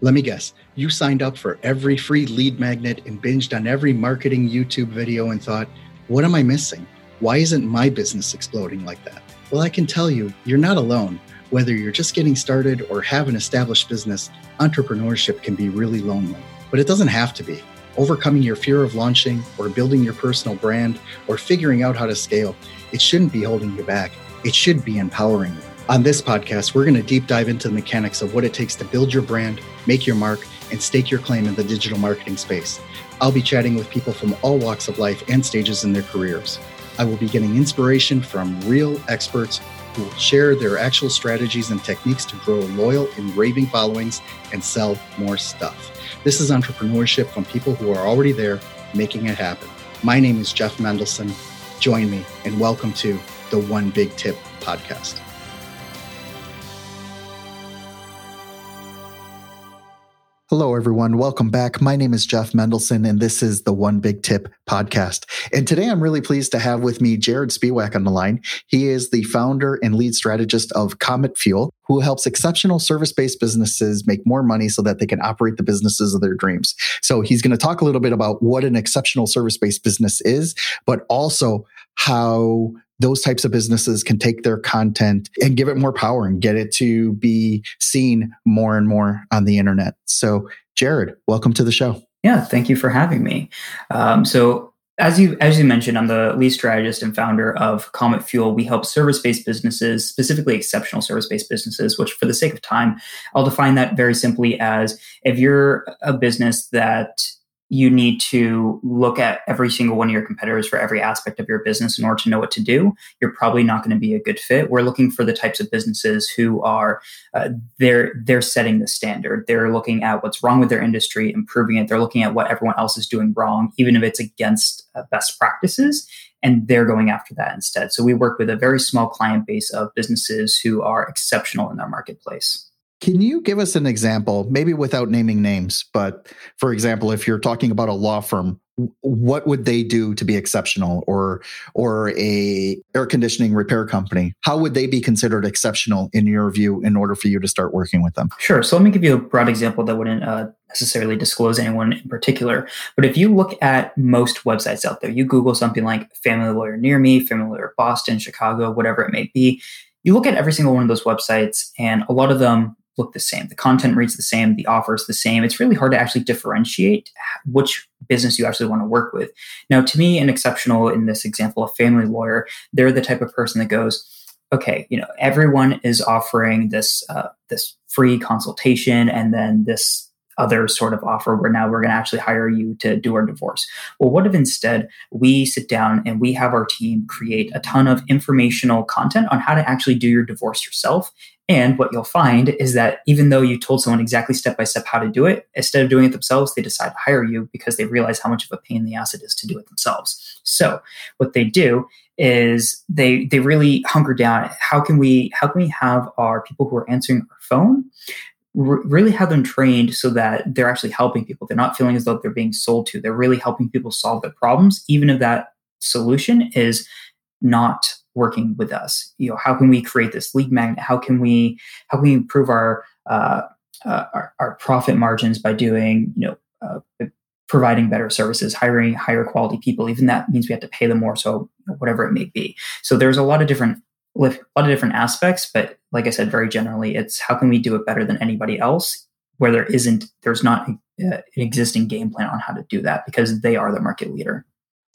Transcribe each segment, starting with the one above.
Let me guess, you signed up for every free lead magnet and binged on every marketing YouTube video and thought, what am I missing? Why isn't my business exploding like that? Well, I can tell you, you're not alone. Whether you're just getting started or have an established business, entrepreneurship can be really lonely. But it doesn't have to be. Overcoming your fear of launching or building your personal brand or figuring out how to scale, it shouldn't be holding you back. It should be empowering you. On this podcast, we're going to deep dive into the mechanics of what it takes to build your brand, make your mark, and stake your claim in the digital marketing space. I'll be chatting with people from all walks of life and stages in their careers. I will be getting inspiration from real experts who will share their actual strategies and techniques to grow loyal and raving followings and sell more stuff. This is entrepreneurship from people who are already there making it happen. My name is Jeff Mendelson. Join me and welcome to the One Big Tip podcast. Hello, everyone. Welcome back. My name is Jeff Mendelson, and this is the One Big Tip podcast. And today I'm really pleased to have with me Jarod Spiewak on the line. He is the founder and lead strategist of Comet Fuel, who helps exceptional service based businesses make more money so that they can operate the businesses of their dreams. So he's going to talk a little bit about what an exceptional service based business is, but also how those types of businesses can take their content and give it more power and get it to be seen more and more on the internet. So, Jarod, welcome to the show. Yeah, thank you for having me. Um, so, as you as you mentioned, I'm the lead strategist and founder of Comet Fuel. We help service-based businesses, specifically exceptional service-based businesses. Which, for the sake of time, I'll define that very simply as if you're a business that you need to look at every single one of your competitors for every aspect of your business in order to know what to do. You're probably not going to be a good fit. We're looking for the types of businesses who are uh, they're they're setting the standard. They're looking at what's wrong with their industry improving it. They're looking at what everyone else is doing wrong even if it's against uh, best practices and they're going after that instead. So we work with a very small client base of businesses who are exceptional in their marketplace can you give us an example, maybe without naming names, but for example, if you're talking about a law firm, what would they do to be exceptional or or a air conditioning repair company? How would they be considered exceptional in your view in order for you to start working with them? Sure. So let me give you a broad example that wouldn't uh, necessarily disclose anyone in particular. But if you look at most websites out there you google something like family lawyer near me family lawyer boston chicago whatever it may be you look at every single one of those websites and a lot of them look the same. The content reads the same, the offer is the same. It's really hard to actually differentiate which business you actually want to work with. Now, to me, an exceptional in this example, a family lawyer, they're the type of person that goes, okay, you know, everyone is offering this uh, this free consultation, and then this other sort of offer where now we're going to actually hire you to do our divorce. Well, what if instead we sit down and we have our team create a ton of informational content on how to actually do your divorce yourself and what you'll find is that even though you told someone exactly step by step how to do it, instead of doing it themselves, they decide to hire you because they realize how much of a pain in the ass it is to do it themselves. So what they do is they they really hunker down. How can we how can we have our people who are answering our phone r- really have them trained so that they're actually helping people. They're not feeling as though they're being sold to. They're really helping people solve their problems, even if that solution is not working with us you know how can we create this lead magnet how can we how can we improve our uh, uh, our, our, profit margins by doing you know uh, providing better services hiring higher quality people even that means we have to pay them more so whatever it may be so there's a lot of different a lot of different aspects but like i said very generally it's how can we do it better than anybody else where there isn't there's not uh, an existing game plan on how to do that because they are the market leader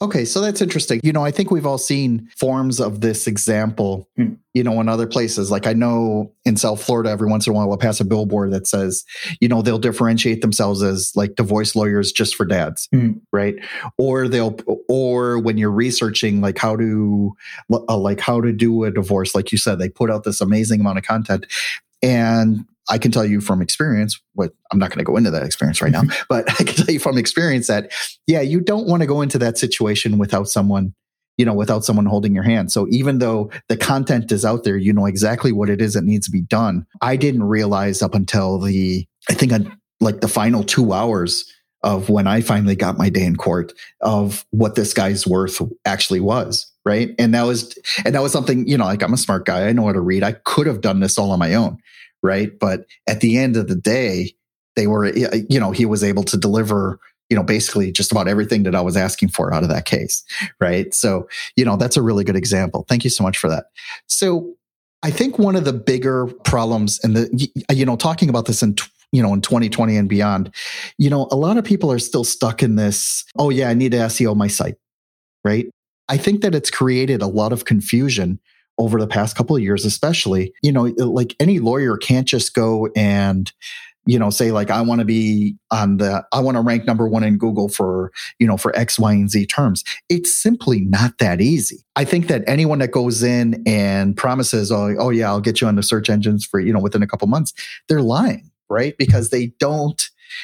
Okay, so that's interesting. You know, I think we've all seen forms of this example, mm. you know, in other places. Like I know in South Florida, every once in a while, we'll pass a billboard that says, you know, they'll differentiate themselves as like divorce lawyers just for dads, mm. right? Or they'll, or when you're researching like how to, uh, like how to do a divorce, like you said, they put out this amazing amount of content. And I can tell you from experience, what I'm not going to go into that experience right now, but I can tell you from experience that, yeah, you don't want to go into that situation without someone, you know, without someone holding your hand. So even though the content is out there, you know exactly what it is that needs to be done. I didn't realize up until the, I think on like the final two hours of when I finally got my day in court of what this guy's worth actually was. Right. And that was, and that was something, you know, like I'm a smart guy. I know how to read. I could have done this all on my own right? But at the end of the day, they were, you know, he was able to deliver you know, basically just about everything that I was asking for out of that case. Right. So, you know, that's a really good example. Thank you so much for that. So I think one of the bigger problems and the, you know, talking about this in, you know, in 2020 and beyond, you know, a lot of people are still stuck in this. Oh yeah, I need to SEO my site. Right. I think that it's created a lot of confusion over the past couple of years, especially, you know, like any lawyer can't just go and you know, say like I want to be on the I want to rank number one in Google for, you know, for X, Y, and Z terms. It's simply not that easy. I think that anyone that goes in and promises, oh, oh yeah, I'll get you on the search engines for, you know, within a couple months, they're lying, right? Because they don't,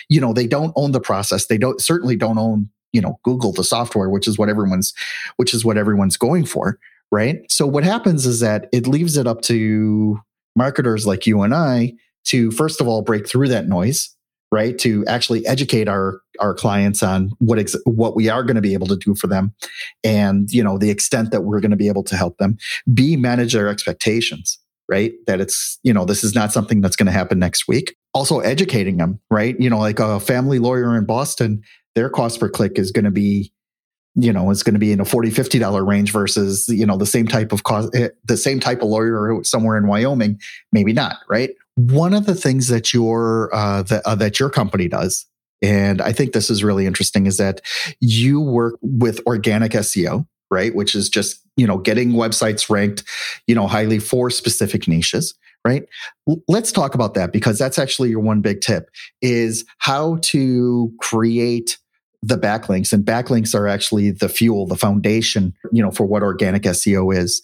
you know, they don't own the process. They don't certainly don't own, you know, Google the software, which is what everyone's which is what everyone's going for, right? So what happens is that it leaves it up to marketers like you and I to first of all break through that noise right? To actually educate our our clients on what ex- what we are going to be able to do for them and you know the extent that we're going to be able to help them. B manage their expectations right? That it's you know this is not something that's going to happen next week. Also educating them right? You know like a family lawyer in boston their cost per click is going to be you know is going to be in a 40 50 dollar range versus you know the same type of cost eh, the same type of lawyer somewhere in wyoming maybe not right one of the things that your uh, uh, that your company does, and I think this is really interesting, is that you work with organic SEO, right? Which is just you know getting websites ranked, you know, highly for specific niches right let's talk about that because that's actually your one big tip is how to create the backlinks and backlinks are actually the fuel the foundation you know for what organic seo is.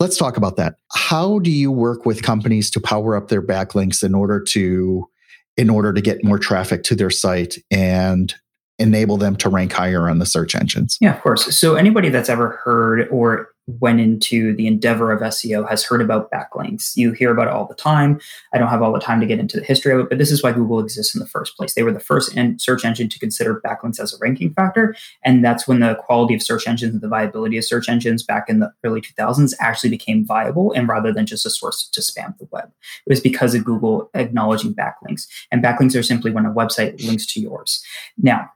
Let's talk about that. How do you work with companies to power up their backlinks in order to in order to get more traffic to their site and enable them to rank higher on the search engines? Yeah of course. So anybody that's ever heard or went into the endeavor of SEO has heard about backlinks. You hear about it all the time. I don't have all the time to get into the history of it, but this is why Google exists in the first place. They were the first search engine to consider backlinks as a ranking factor. And that's when the quality of search engines and the viability of search engines back in the early 2000s actually became viable and rather than just a source to spam the web. It was because of Google acknowledging backlinks. And backlinks are simply when a website links to yours. Now,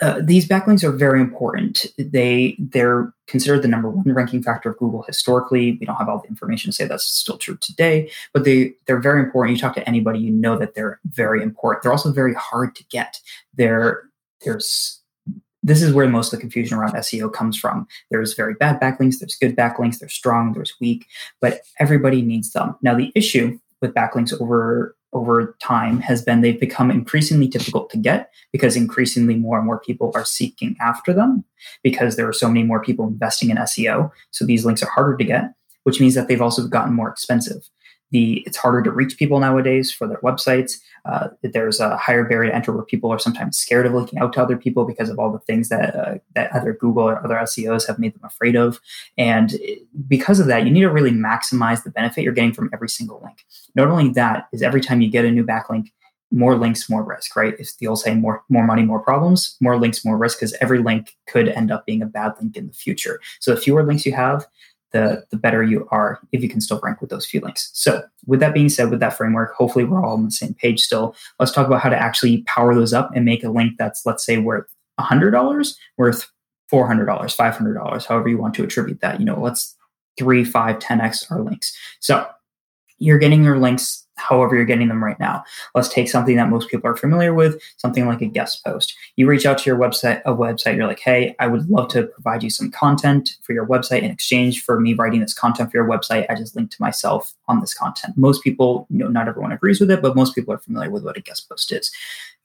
uh, these backlinks are very important. They they're considered the number one ranking factor of Google historically. We don't have all the information to say that's still true today, but they they're very important. You talk to anybody, you know that they're very important. They're also very hard to get. They're there's this is where most of the confusion around SEO comes from. There's very bad backlinks, there's good backlinks, there's strong, there's weak, but everybody needs them. Now the issue with backlinks over over time has been they've become increasingly difficult to get because increasingly more and more people are seeking after them because there are so many more people investing in SEO. So these links are harder to get, which means that they've also gotten more expensive the it's harder to reach people nowadays for their websites. Uh, there's a higher barrier to enter where people are sometimes scared of looking out to other people because of all the things that uh, that either Google or other SEOs have made them afraid of. And because of that, you need to really maximize the benefit you're getting from every single link. Not only that is every time you get a new backlink, more links, more risk, right? It's the old saying, more more money, more problems. More links, more risk, because every link could end up being a bad link in the future. So the fewer links you have, the, the better you are if you can still rank with those few links. So, with that being said, with that framework, hopefully we're all on the same page still. Let's talk about how to actually power those up and make a link that's, let's say, worth $100, worth $400, $500, however you want to attribute that. You know, let's three, five, 10x our links. So, you're getting your links however you're getting them right now. Let's take something that most people are familiar with, something like a guest post. You reach out to your website, a website, you're like, hey, I would love to provide you some content for your website in exchange for me writing this content for your website. I just link to myself on this content. Most people, you know, not everyone agrees with it, but most people are familiar with what a guest post is.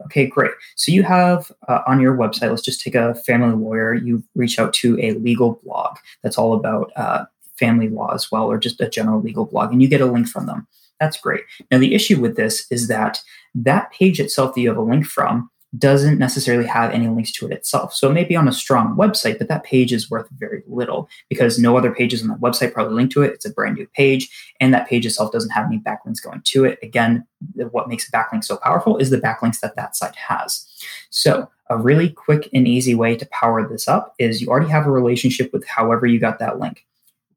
Okay, great. So you have uh, on your website, let's just take a family lawyer. You reach out to a legal blog that's all about uh, family law as well, or just a general legal blog, and you get a link from them. That's great. Now, the issue with this is that that page itself that you have a link from doesn't necessarily have any links to it itself. So it may be on a strong website, but that page is worth very little because no other pages on that website probably link to it. It's a brand new page, and that page itself doesn't have any backlinks going to it. Again, what makes backlinks so powerful is the backlinks that that site has. So a really quick and easy way to power this up is you already have a relationship with however you got that link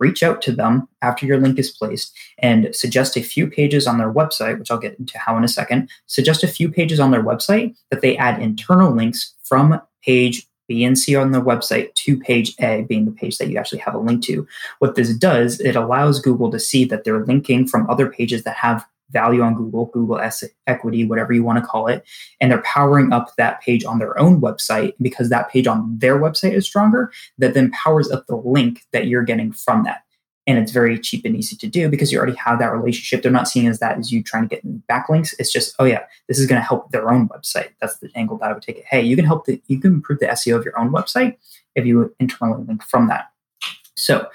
reach out to them after your link is placed and suggest a few pages on their website, which I'll get into how in a second. Suggest a few pages on their website that they add internal links from page B and C on their website to page A, being the page that you actually have a link to. What this does, it allows Google to see that they're linking from other pages that have value on Google, Google equity, whatever you want to call it, and they're powering up that page on their own website because that page on their website is stronger, that then powers up the link that you're getting from that. And it's very cheap and easy to do because you already have that relationship. They're not seeing as that as you trying to get backlinks. It's just, oh yeah, this is going to help their own website. That's the angle that I would take it. Hey, you can help the, you can improve the SEO of your own website if you internally link from that. So,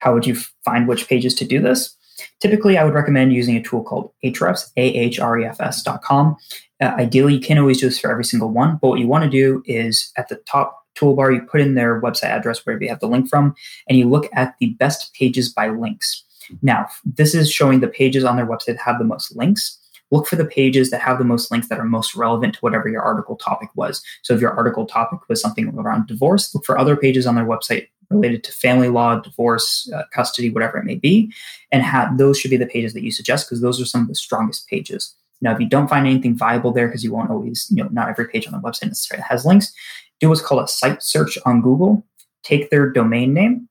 how would you find which pages to do this? Typically, I would recommend using a tool called Ahrefs, A-H-R-E-F-S.com. Uh, ideally, you can't always do this for every single one, but what you want to do is at the top toolbar, you put in their website address, wherever you have the link from, and you look at the best pages by links. Now, this is showing the pages on their website that have the most links. Look for the pages that have the most links that are most relevant to whatever your article topic was. So, if your article topic was something around divorce, look for other pages on their website related to family law, divorce, uh, custody, whatever it may be. And have, those should be the pages that you suggest because those are some of the strongest pages. Now, if you don't find anything viable there, because you won't always, you know, not every page on the website necessarily has links, do what's called a site search on Google. Take their domain name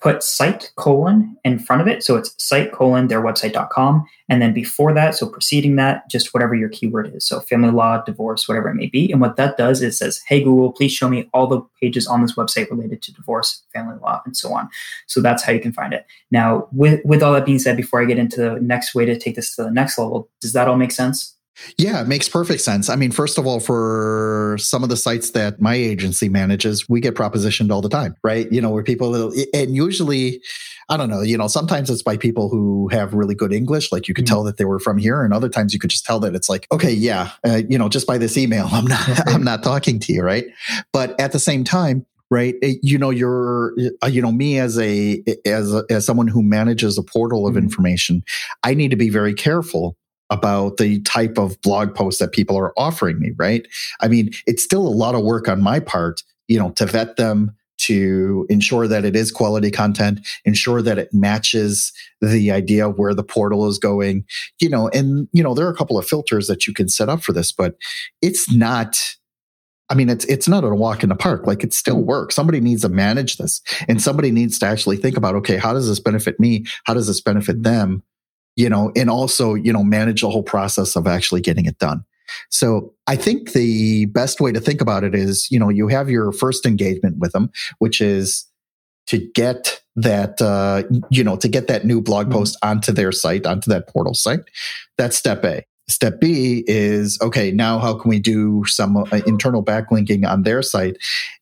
put site colon in front of it. So it's site colon their website.com. And then before that, so preceding that, just whatever your keyword is. So family law, divorce, whatever it may be. And what that does is says, hey, Google, please show me all the pages on this website related to divorce, family law, and so on. So that's how you can find it. Now, with, with all that being said, before I get into the next way to take this to the next level, does that all make sense? Yeah, it makes perfect sense. I mean, first of all, for some of the sites that my agency manages, we get propositioned all the time, right? You know, where people, and usually, I don't know, you know, sometimes it's by people who have really good English, like you could mm-hmm. tell that they were from here, and other times you could just tell that it's like, okay, yeah, uh, you know, just by this email, I'm not, I'm not talking to you, right? But at the same time, right eh, you know you're uh, you know me as a as a, as someone who manages a portal of mm-hmm. information i need to be very careful about the type of blog post that people are offering me, right? I mean, it's still a lot of work on my part, you know, to vet them, to ensure that it is quality content, ensure that it matches the idea of where the portal is going, you know, and, you know, there are a couple of filters that you can set up for this, but it's not, I mean, it's it's not a walk in the park. Like it still works. Somebody needs to manage this, and somebody needs to actually think about, okay, how does this benefit me? How does this benefit them? You know, and also, you know, manage the whole process of actually getting it done. So I think the best way to think about it is, you know, you have your first engagement with them, which is to get that, uh, you know, to get that new blog mm-hmm. post onto their site, onto that portal site. That's step A. Step B is okay. Now, how can we do some uh, internal backlinking on their site?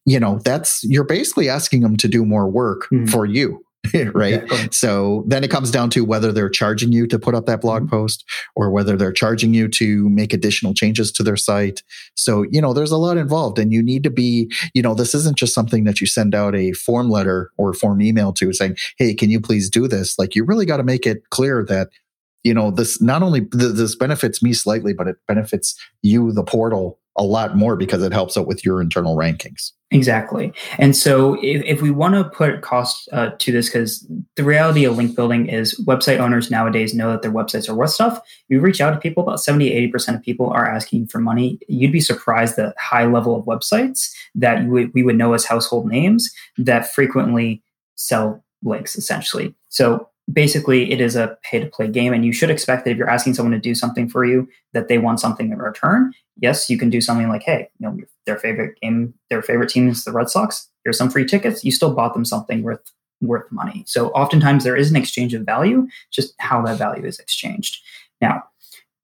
You know, that's you're basically asking them to do more work mm-hmm. for you right? Yeah. So then it comes down to whether they're charging you to put up that blog mm-hmm. post or whether they're charging you to make additional changes to their site. So, you know, there's a lot involved and you need to be, you know, this isn't just something that you send out a form letter or form email to saying, Hey, can you please do this? Like you really got to make it clear that you know this not only this benefits me slightly but it benefits you the portal a lot more because it helps out with your internal rankings. Exactly. And so if, if we want to put cost uh, to this, because the reality of link building is website owners nowadays know that their websites are worth stuff. You reach out to people, about 70, 80% of people are asking for money. You'd be surprised the high level of websites that we would know as household names that frequently sell links essentially. So basically it is a pay to play game and you should expect that if you're asking someone to do something for you that they want something in return yes you can do something like hey you know their favorite game their favorite team is the red sox. Here's some free tickets. You still bought them something worth worth money. So oftentimes there is an exchange of value just how that value is exchanged. Now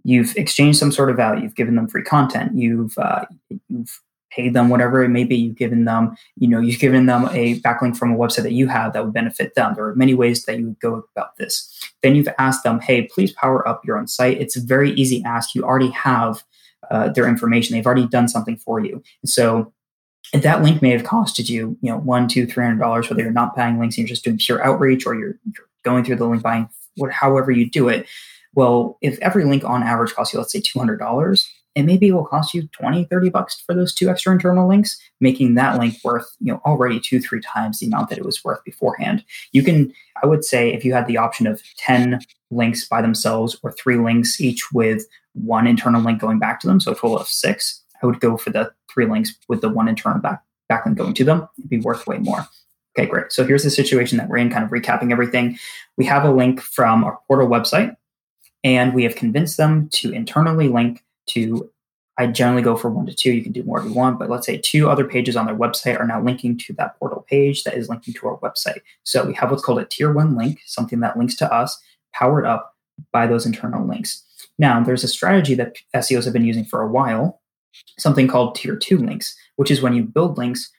you've exchanged some sort of value. You've given them free content. You've uh, you've paid them whatever it may be. You've given them you know you've given them a backlink from a website that you have that would benefit them. There are many ways that you would go about this. Then you've asked them hey please power up your own site. It's a very easy ask. You already have uh, their information they've already done something for you so that link may have costed you you know one two three hundred dollars whether you're not buying links and you're just doing pure outreach or you're, you're going through the link buying what however you do it well if every link on average costs you let's say $200 and maybe it will cost you 20, 30 bucks for those two extra internal links, making that link worth, you know, already two, three times the amount that it was worth beforehand. You can, I would say, if you had the option of 10 links by themselves or three links each with one internal link going back to them, so a total of six, I would go for the three links with the one internal back backlink going to them. It'd be worth way more. Okay, great. So here's the situation that we're in, kind of recapping everything. We have a link from our portal website, and we have convinced them to internally link to I generally go for one to two. You can do more if you want, but let's say two other pages on their website are now linking to that portal page that is linking to our website. So we have what's called a tier one link, something that links to us, powered up by those internal links. Now, there's a strategy that SEOs have been using for a while, something called tier two links, which is when you build links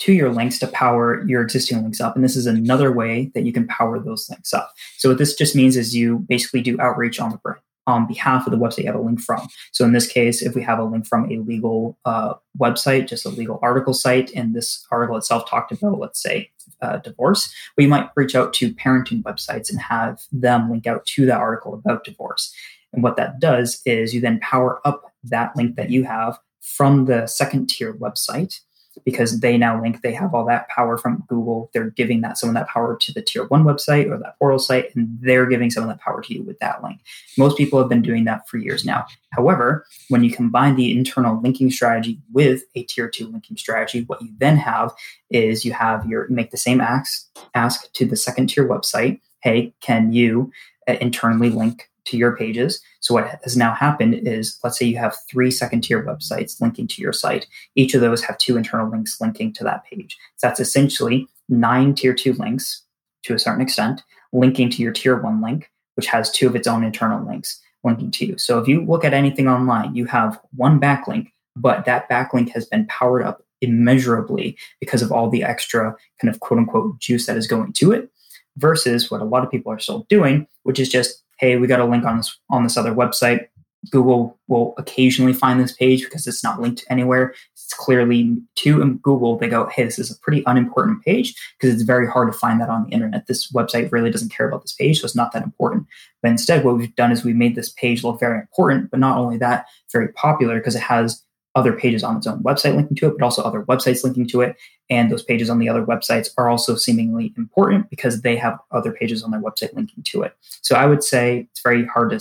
to your links to power your existing links up. And this is another way that you can power those links up. So what this just means is you basically do outreach on the on behalf of the website you have a link from. So in this case, if we have a link from a legal uh, website, just a legal article site, and this article itself talked about, let's say, uh, divorce, we might reach out to parenting websites and have them link out to that article about divorce. And what that does is you then power up that link that you have from the second tier website because they now link, they have all that power from Google. They're giving that some of that power to the tier one website or that portal site, and they're giving some of that power to you with that link. Most people have been doing that for years now. However, when you combine the internal linking strategy with a tier two linking strategy, what you then have is you have your make the same ask ask to the second tier website. Hey, can you uh, internally link to your pages. So what has now happened is let's say you have three second tier websites linking to your site. Each of those have two internal links linking to that page. So that's essentially nine tier two links to a certain extent, linking to your tier one link, which has two of its own internal links linking to you. So if you look at anything online, you have one backlink, but that backlink has been powered up immeasurably because of all the extra kind of quote unquote juice that is going to it versus what a lot of people are still doing, which is just hey, we got a link on this on this other website. Google will occasionally find this page because it's not linked anywhere. It's clearly to Google, they go, hey, this is a pretty unimportant page because it's very hard to find that on the internet. This website really doesn't care about this page, so it's not that important. But instead, what we've done is we made this page look very important, but not only that, very popular because it has other pages on its own website linking to it, but also other websites linking to it. And those pages on the other websites are also seemingly important because they have other pages on their website linking to it. So I would say it's very hard to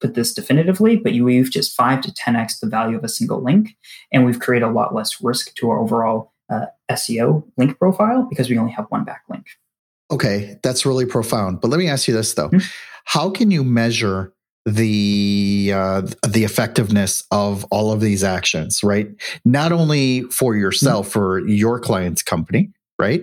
put this definitively, but you we've just five to 10x the value of a single link. And we've created a lot less risk to our overall uh, SEO link profile because we only have one backlink. Okay, that's really profound. But let me ask you this though. Mm-hmm. How can you measure the uh, the effectiveness of all of these actions, right? Not only for yourself, mm-hmm. for your client's company, right,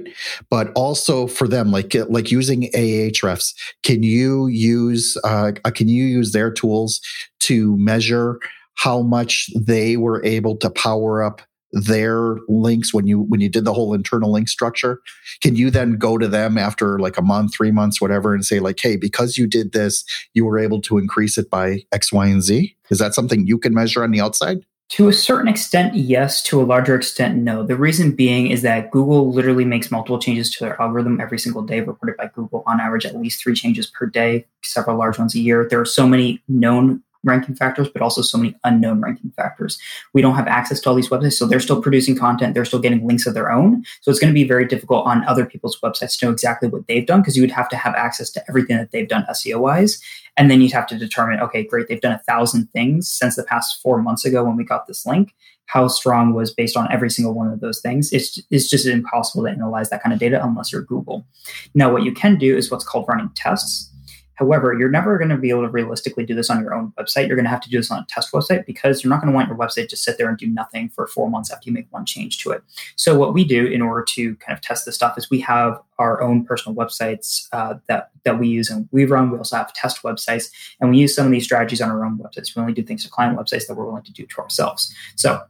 but also for them, like like using Ahrefs. Can you use uh, can you use their tools to measure how much they were able to power up their links when you when you did the whole internal link structure can you then go to them after like a month three months whatever and say like hey because you did this you were able to increase it by x y and z is that something you can measure on the outside to a certain extent, yes. To a larger extent, no. The reason being is that Google literally makes multiple changes to their algorithm every single day, reported by Google on average at least three changes per day, several large ones a year. There are so many known ranking factors, but also so many unknown ranking factors. We don't have access to all these websites, so they're still producing content. They're still getting links of their own. So it's going to be very difficult on other people's websites to know exactly what they've done because you would have to have access to everything that they've done SEO wise. And then you'd have to determine, okay, great, they've done a thousand things since the past four months ago when we got this link. How strong was based on every single one of those things? It's, it's just impossible to analyze that kind of data unless you're Google. Now, what you can do is what's called running tests. However, you're never going to be able to realistically do this on your own website. You're going to have to do this on a test website because you're not going to want your website to sit there and do nothing for four months after you make one change to it. So, what we do in order to kind of test this stuff is we have our own personal websites uh, that that we use and we run. We also have test websites, and we use some of these strategies on our own websites. We only do things to client websites that we're willing to do to ourselves. So,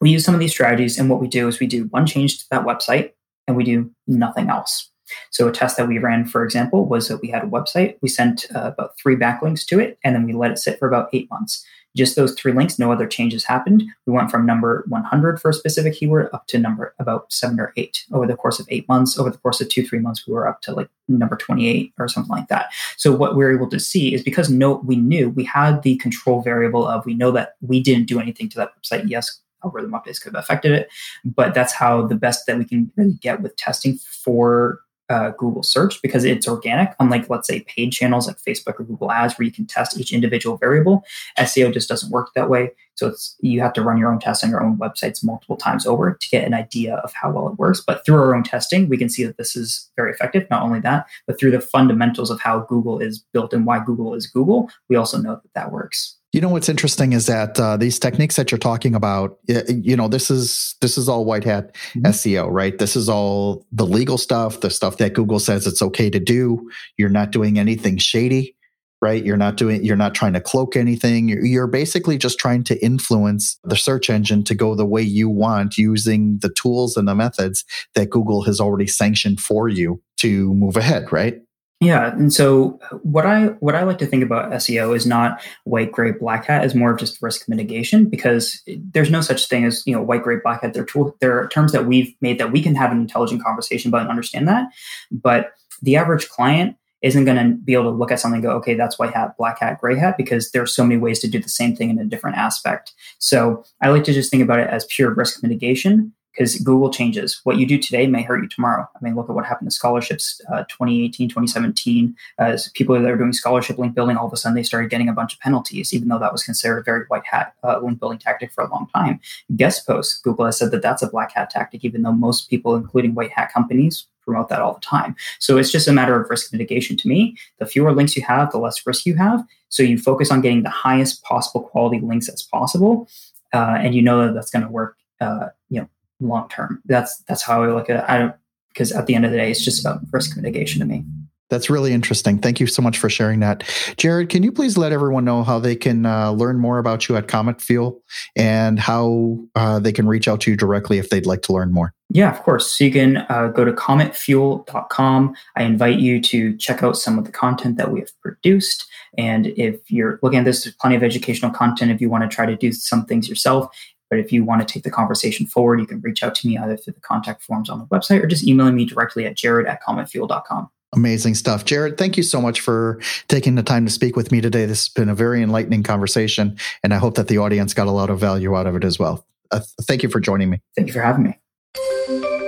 we use some of these strategies, and what we do is we do one change to that website, and we do nothing else. So a test that we ran, for example, was that we had a website. We sent uh, about three backlinks to it, and then we let it sit for about eight months. just those three links, no other changes happened. We went from number 100 for a specific keyword up to number about seven or eight over the course of eight months. Over the course of two, three months, we were up to like number 28 or something like that. So what we're able to see is because no, we knew we had the control variable of we know that we didn't do anything to that website. Yes, algorithm updates could have affected it, but that's how the best that we can really get with testing for uh, Google search because it's organic, unlike, let's say, paid channels like Facebook or Google Ads, where you can test each individual variable. SEO just doesn't work that way. So it's you have to run your own tests on your own websites multiple times over to get an idea of how well it works. But through our own testing, we can see that this is very effective. Not only that, but through the fundamentals of how Google is built and why Google is Google, we also know that that works. You know what's interesting is that uh, these techniques that you're talking about, you know, this is this is all white hat mm-hmm. SEO, right? This is all the legal stuff, the stuff that Google says it's okay to do. You're not doing anything shady, right? You're not doing, you're not trying to cloak anything. You're, you're basically just trying to influence the search engine to go the way you want using the tools and the methods that Google has already sanctioned for you to move ahead, right? Yeah, and so uh, what I what I like to think about SEO is not white, gray, black hat, is more of just risk mitigation because eh, there's no such thing as you know white, gray, black hat. There tool, there are terms that we've made that we can have an intelligent conversation about and understand that, but the average client isn't going to be able to look at something and go, okay, that's white hat, black hat, gray hat, because there's so many ways to do the same thing in a different aspect. So I like to just think about it as pure risk mitigation because Google changes. What you do today may hurt you tomorrow. I mean, look at what happened to scholarships uh, 2018, 2017. As people that are doing scholarship link building, all of a sudden they started getting a bunch of penalties, even though that was considered a very white hat uh, link building tactic for a long time. Guest posts, Google has said that that's a black hat tactic, even though most people, including white hat companies, promote that all the time. So it's just a matter of risk mitigation to me. The fewer links you have, the less risk you have. So you focus on getting the highest possible quality links as possible. Uh, and you know that that's going to work, uh, you know, long term. That's that's how I look at it. I don't because at the end of the day, it's just about risk mitigation to me. That's really interesting. Thank you so much for sharing that. Jarod, can you please let everyone know how they can uh, learn more about you at Comet Fuel and how uh, they can reach out to you directly if they'd like to learn more? Yeah, of course. So you can uh, go to cometfuel.com. I invite you to check out some of the content that we have produced. And if you're looking at this, there's plenty of educational content if you want to try to do some things yourself. But if you want to take the conversation forward, you can reach out to me either through the contact forms on the website or just emailing me directly at jared at cometfuel.com. Amazing stuff. Jarod, thank you so much for taking the time to speak with me today. This has been a very enlightening conversation, and I hope that the audience got a lot of value out of it as well. Uh, thank you for joining me. Thank you for having me.